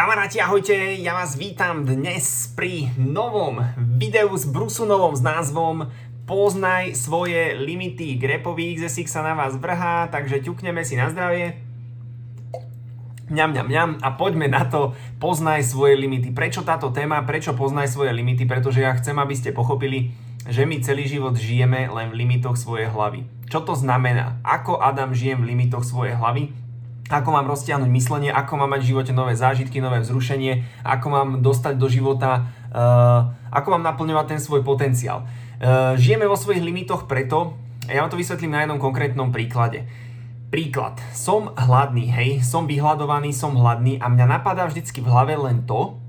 Kamaráti, ahojte, ja vás vítam dnes pri novom videu s Brusunovom s názvom Poznaj svoje limity. Grepový XSX sa na vás vrhá, takže ťukneme si na zdravie. Mňam, mňam, mňam a poďme na to, poznaj svoje limity. Prečo táto téma, prečo poznaj svoje limity? Pretože ja chcem, aby ste pochopili, že my celý život žijeme len v limitoch svojej hlavy. Čo to znamená? Ako Adam žijem v limitoch svojej hlavy? Ako mám roztiahnuť myslenie, ako mám mať v živote nové zážitky, nové vzrušenie, ako mám dostať do života, uh, ako mám naplňovať ten svoj potenciál. Uh, žijeme vo svojich limitoch preto, a ja vám to vysvetlím na jednom konkrétnom príklade. Príklad. Som hladný, hej, som vyhľadovaný, som hladný a mňa napadá vždycky v hlave len to,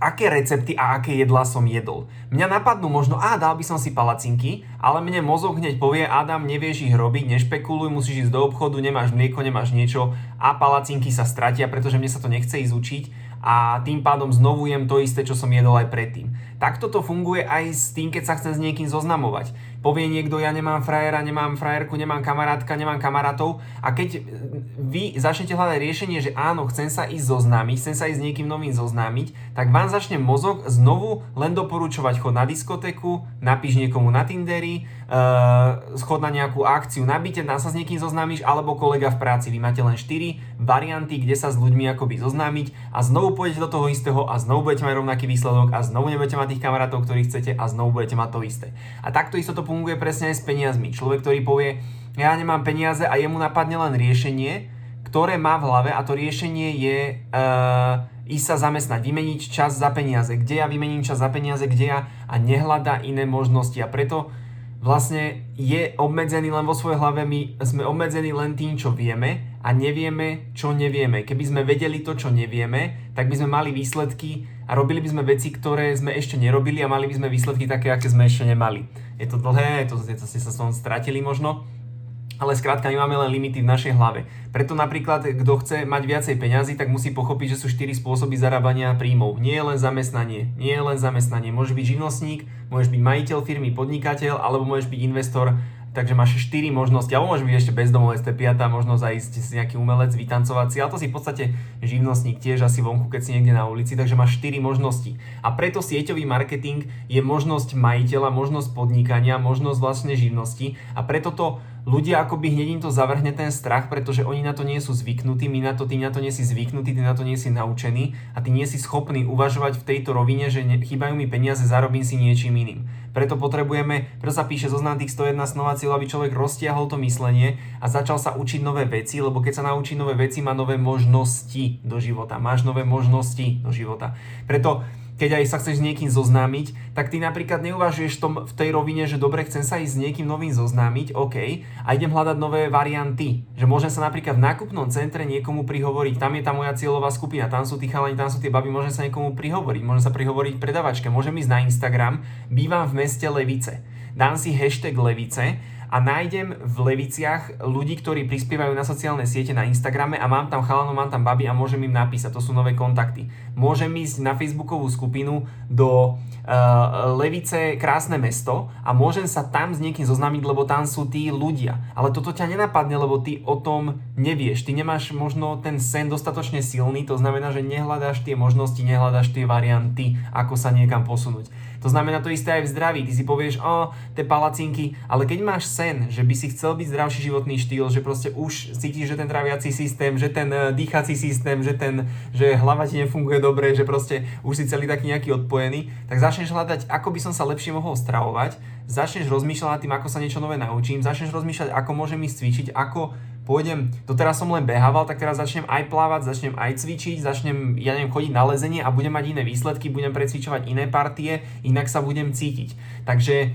aké recepty a aké jedlá som jedol. Mňa napadnú možno, a dal by som si palacinky, ale mne mozog hneď povie, Adam, nevieš ich robiť, nešpekuluj, musíš ísť do obchodu, nemáš mlieko, nemáš niečo a palacinky sa stratia, pretože mne sa to nechce ísť učiť a tým pádom znovu jem to isté, čo som jedol aj predtým. Takto to funguje aj s tým, keď sa chcem s niekým zoznamovať povie niekto, ja nemám frajera, nemám frajerku, nemám kamarátka, nemám kamarátov a keď vy začnete hľadať riešenie, že áno, chcem sa ísť zoznámiť, chcem sa ísť s niekým novým zoznámiť, tak vám začne mozog znovu len doporučovať chod na diskotéku, napíš niekomu na Tinderi, uh, schod na nejakú akciu na byte, sa s niekým zoznámiš, alebo kolega v práci. Vy máte len 4 varianty, kde sa s ľuďmi akoby zoznámiť a znovu pôjdete do toho istého a znovu budete mať rovnaký výsledok a znovu nebudete mať tých kamarátov, ktorých chcete a znovu budete mať to isté. A takto isto to funguje presne aj s peniazmi. Človek, ktorý povie, ja nemám peniaze a jemu napadne len riešenie, ktoré má v hlave a to riešenie je uh, ísť sa zamestnať, vymeniť čas za peniaze. Kde ja vymením čas za peniaze, kde ja a nehľada iné možnosti. A preto vlastne je obmedzený len vo svojej hlave, my sme obmedzení len tým, čo vieme a nevieme, čo nevieme. Keby sme vedeli to, čo nevieme, tak by sme mali výsledky a robili by sme veci, ktoré sme ešte nerobili a mali by sme výsledky také, aké sme ešte nemali. Je to dlhé, je to, je to ste sa som stratili možno, ale skrátka my máme len limity v našej hlave. Preto napríklad, kto chce mať viacej peňazí, tak musí pochopiť, že sú 4 spôsoby zarábania príjmov. Nie je len zamestnanie, nie je len zamestnanie. Môžeš byť živnostník, môžeš byť majiteľ firmy, podnikateľ, alebo môžeš byť investor takže máš 4 možnosti, alebo môže byť ešte bezdomovec, to je piatá možnosť aj ísť si nejaký umelec, vytancovať si, ale to si v podstate živnostník tiež asi vonku, keď si niekde na ulici, takže máš 4 možnosti. A preto sieťový marketing je možnosť majiteľa, možnosť podnikania, možnosť vlastne živnosti. A preto to ľudia akoby hneď im to zavrhne ten strach, pretože oni na to nie sú zvyknutí, my na to, ty na to nie si zvyknutý, ty na to nie si naučený a ty nie si schopný uvažovať v tejto rovine, že ne, chýbajú mi peniaze, zarobím si niečím iným. Preto potrebujeme, preto sa píše zoznam tých 101 snova cieľ, aby človek roztiahol to myslenie a začal sa učiť nové veci, lebo keď sa naučí nové veci, má nové možnosti do života. Máš nové možnosti do života. Preto keď aj sa chceš s niekým zoznámiť, tak ty napríklad neuvažuješ tom, v tej rovine, že dobre, chcem sa ísť s niekým novým zoznámiť, OK, a idem hľadať nové varianty. Že môžem sa napríklad v nákupnom centre niekomu prihovoriť, tam je tá moja cieľová skupina, tam sú tí chalani, tam sú tie baby, môžem sa niekomu prihovoriť, môžem sa prihovoriť predavačke, môžem ísť na Instagram, bývam v meste Levice. Dám si hashtag Levice a nájdem v Leviciach ľudí, ktorí prispievajú na sociálne siete na Instagrame a mám tam chalanov, mám tam baby a môžem im napísať, to sú nové kontakty. Môžem ísť na facebookovú skupinu do uh, Levice Krásne mesto a môžem sa tam s niekým zoznámiť, lebo tam sú tí ľudia. Ale toto ťa nenapadne, lebo ty o tom nevieš. Ty nemáš možno ten sen dostatočne silný, to znamená, že nehľadáš tie možnosti, nehľadáš tie varianty, ako sa niekam posunúť. To znamená to isté aj v zdraví. Ty si povieš, o, tie palacinky, ale keď máš sen, že by si chcel byť zdravší životný štýl, že proste už cítiš, že ten traviací systém, že ten uh, dýchací systém, že, ten, že hlava ti nefunguje dobre, že proste už si celý taký nejaký odpojený, tak začneš hľadať, ako by som sa lepšie mohol stravovať, začneš rozmýšľať nad tým, ako sa niečo nové naučím, začneš rozmýšľať, ako môžem ísť cvičiť, ako pôjdem, doteraz som len behával, tak teraz začnem aj plávať, začnem aj cvičiť, začnem, ja neviem, chodiť na lezenie a budem mať iné výsledky, budem precvičovať iné partie, inak sa budem cítiť. Takže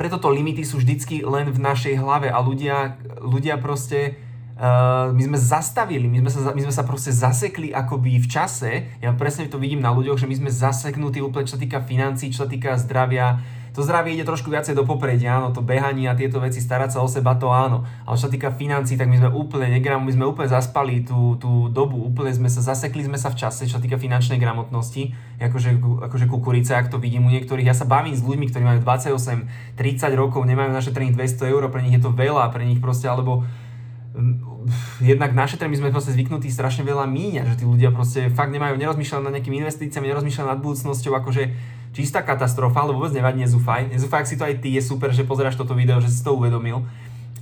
preto to limity sú vždycky len v našej hlave a ľudia, ľudia proste Uh, my sme zastavili, my sme, sa, my sme sa proste zasekli akoby v čase, ja presne to vidím na ľuďoch, že my sme zaseknutí úplne čo sa týka financí, čo sa týka zdravia, to zdravie ide trošku viacej do popredia, áno, to behanie a tieto veci, starať sa o seba, to áno. Ale čo sa týka financí, tak my sme úplne negram, my sme úplne zaspali tú, tú dobu, úplne sme sa zasekli sme sa v čase, čo sa týka finančnej gramotnosti, akože, akože kukurica, ak to vidím u niektorých. Ja sa bavím s ľuďmi, ktorí majú 28, 30 rokov, nemajú našetrených 200 eur, pre nich je to veľa, pre nich proste, alebo jednak naše my sme proste zvyknutí strašne veľa míňať, že tí ľudia proste fakt nemajú, nerozmýšľajú nad nejakými investíciami, nerozmýšľajú nad budúcnosťou, akože čistá katastrofa, ale vôbec nevadí, nezúfaj. Nezúfaj, ak si to aj ty, je super, že pozeráš toto video, že si to uvedomil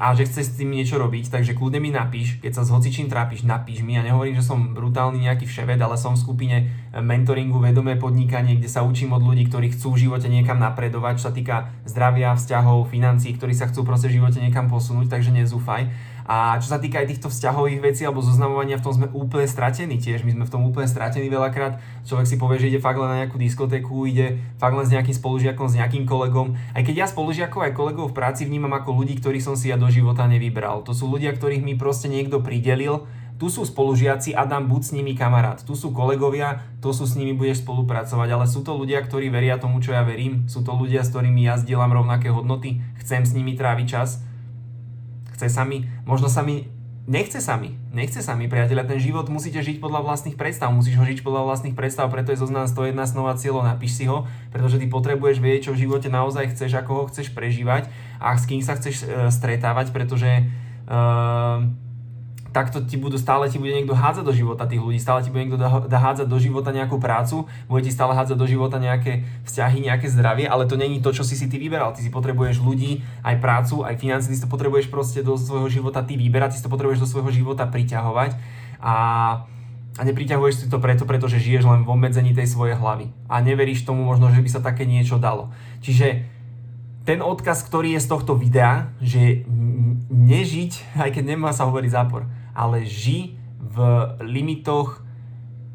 a že chceš s tým niečo robiť, takže kľudne mi napíš, keď sa s hocičím trápiš, napíš mi. Ja nehovorím, že som brutálny nejaký vševed, ale som v skupine mentoringu Vedomé podnikanie, kde sa učím od ľudí, ktorí chcú v živote niekam napredovať, čo sa týka zdravia, vzťahov, financií, ktorí sa chcú proste v živote niekam posunúť, takže nezúfaj. A čo sa týka aj týchto vzťahových vecí alebo zoznamovania, v tom sme úplne stratení tiež. My sme v tom úplne stratení veľakrát. Človek si povie, že ide fakt len na nejakú diskotéku, ide fakt len s nejakým spolužiakom, s nejakým kolegom. Aj keď ja spolužiakov aj kolegov v práci vnímam ako ľudí, ktorých som si ja do života nevybral. To sú ľudia, ktorých mi proste niekto pridelil, tu sú spolužiaci Adam, buď s nimi kamarát. Tu sú kolegovia, to sú s nimi budeš spolupracovať, ale sú to ľudia, ktorí veria tomu, čo ja verím. Sú to ľudia, s ktorými ja zdieľam rovnaké hodnoty, chcem s nimi tráviť čas chce sa mi, možno sa mi, nechce sa mi, nechce sa mi, priateľa, ten život musíte žiť podľa vlastných predstav, musíš ho žiť podľa vlastných predstav, preto je zoznam 101 snov a napíš si ho, pretože ty potrebuješ vedieť, čo v živote naozaj chceš, ako ho chceš prežívať a s kým sa chceš e, stretávať, pretože e, takto ti budú, stále ti bude niekto hádzať do života tých ľudí, stále ti bude niekto dá hádzať do života nejakú prácu, bude ti stále hádzať do života nejaké vzťahy, nejaké zdravie, ale to není to, čo si si ty vyberal. Ty si potrebuješ ľudí, aj prácu, aj financie, ty si to potrebuješ proste do svojho života ty vyberať, ty si to potrebuješ do svojho života priťahovať a a nepriťahuješ si to preto, pretože žiješ len v obmedzení tej svojej hlavy a neveríš tomu možno, že by sa také niečo dalo. Čiže ten odkaz, ktorý je z tohto videa, že nežiť, aj keď nemá sa hovoriť zápor, ale ži v limitoch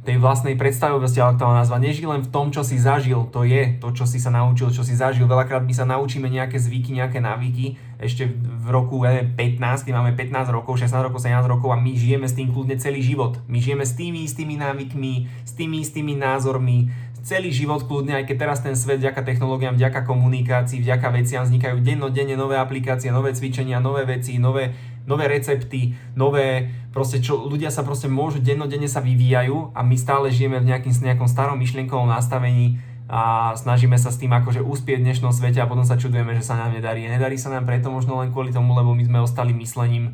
tej vlastnej predstavivosti, ale to nazva. Neži len v tom, čo si zažil, to je to, čo si sa naučil, čo si zažil. Veľakrát my sa naučíme nejaké zvyky, nejaké návyky. Ešte v roku neviem, 15, keď máme 15 rokov, 16 rokov, 17 rokov a my žijeme s tým kľudne celý život. My žijeme s tými istými návykmi, s tými istými názormi, celý život kľudne, aj keď teraz ten svet vďaka technológiám, vďaka komunikácii, vďaka veciam vznikajú dennodenne nové aplikácie, nové cvičenia, nové veci, nové nové recepty, nové, proste čo, ľudia sa proste môžu, dennodenne sa vyvíjajú a my stále žijeme v nejakým, nejakom starom myšlienkovom nastavení a snažíme sa s tým akože uspieť v dnešnom svete a potom sa čudujeme, že sa nám nedarí. Nedarí sa nám preto možno len kvôli tomu, lebo my sme ostali myslením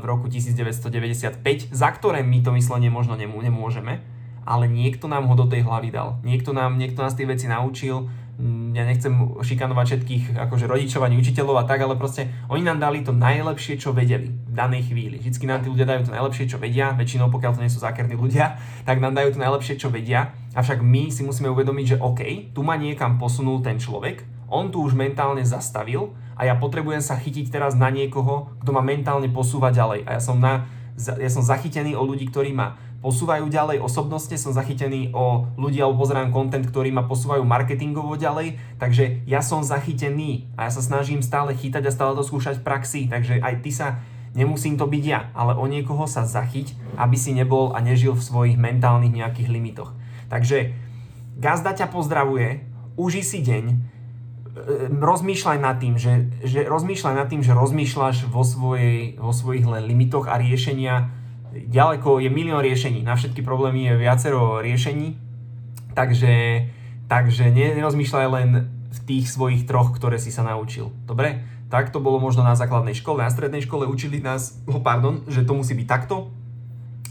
v roku 1995, za ktoré my to myslenie možno nemôžeme, ale niekto nám ho do tej hlavy dal. Niekto, nám, niekto nás tie veci naučil, ja nechcem šikanovať všetkých akože rodičov ani učiteľov a tak, ale proste oni nám dali to najlepšie, čo vedeli v danej chvíli. Vždycky nám tí ľudia dajú to najlepšie, čo vedia, väčšinou pokiaľ to nie sú zákerní ľudia, tak nám dajú to najlepšie, čo vedia. Avšak my si musíme uvedomiť, že OK, tu ma niekam posunul ten človek, on tu už mentálne zastavil a ja potrebujem sa chytiť teraz na niekoho, kto ma mentálne posúva ďalej. A ja som, na, ja som zachytený o ľudí, ktorí ma posúvajú ďalej. Osobnostne, som zachytený o ľudí alebo pozerám content, ktorí ma posúvajú marketingovo ďalej, takže ja som zachytený a ja sa snažím stále chytať a stále to skúšať v praxi, takže aj ty sa nemusím to byť ja, ale o niekoho sa zachyť, aby si nebol a nežil v svojich mentálnych nejakých limitoch. Takže gazda ťa pozdravuje, uži si deň, e, rozmýšľaj nad tým, že, že rozmýšľaj nad tým, že rozmýšľaš vo, svojej, vo svojich len limitoch a riešenia ďaleko je milión riešení. Na všetky problémy je viacero riešení. Takže, takže nerozmýšľaj len v tých svojich troch, ktoré si sa naučil. Dobre? Tak to bolo možno na základnej škole. Na strednej škole učili nás, oh, pardon, že to musí byť takto,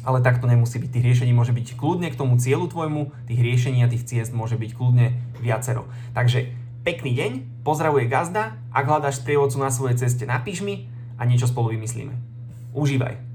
ale takto nemusí byť. Tých riešení môže byť kľudne k tomu cieľu tvojmu, tých riešení a tých ciest môže byť kľudne viacero. Takže pekný deň, pozdravuje gazda, ak hľadáš sprievodcu na svojej ceste, napíš mi a niečo spolu vymyslíme. Užívaj.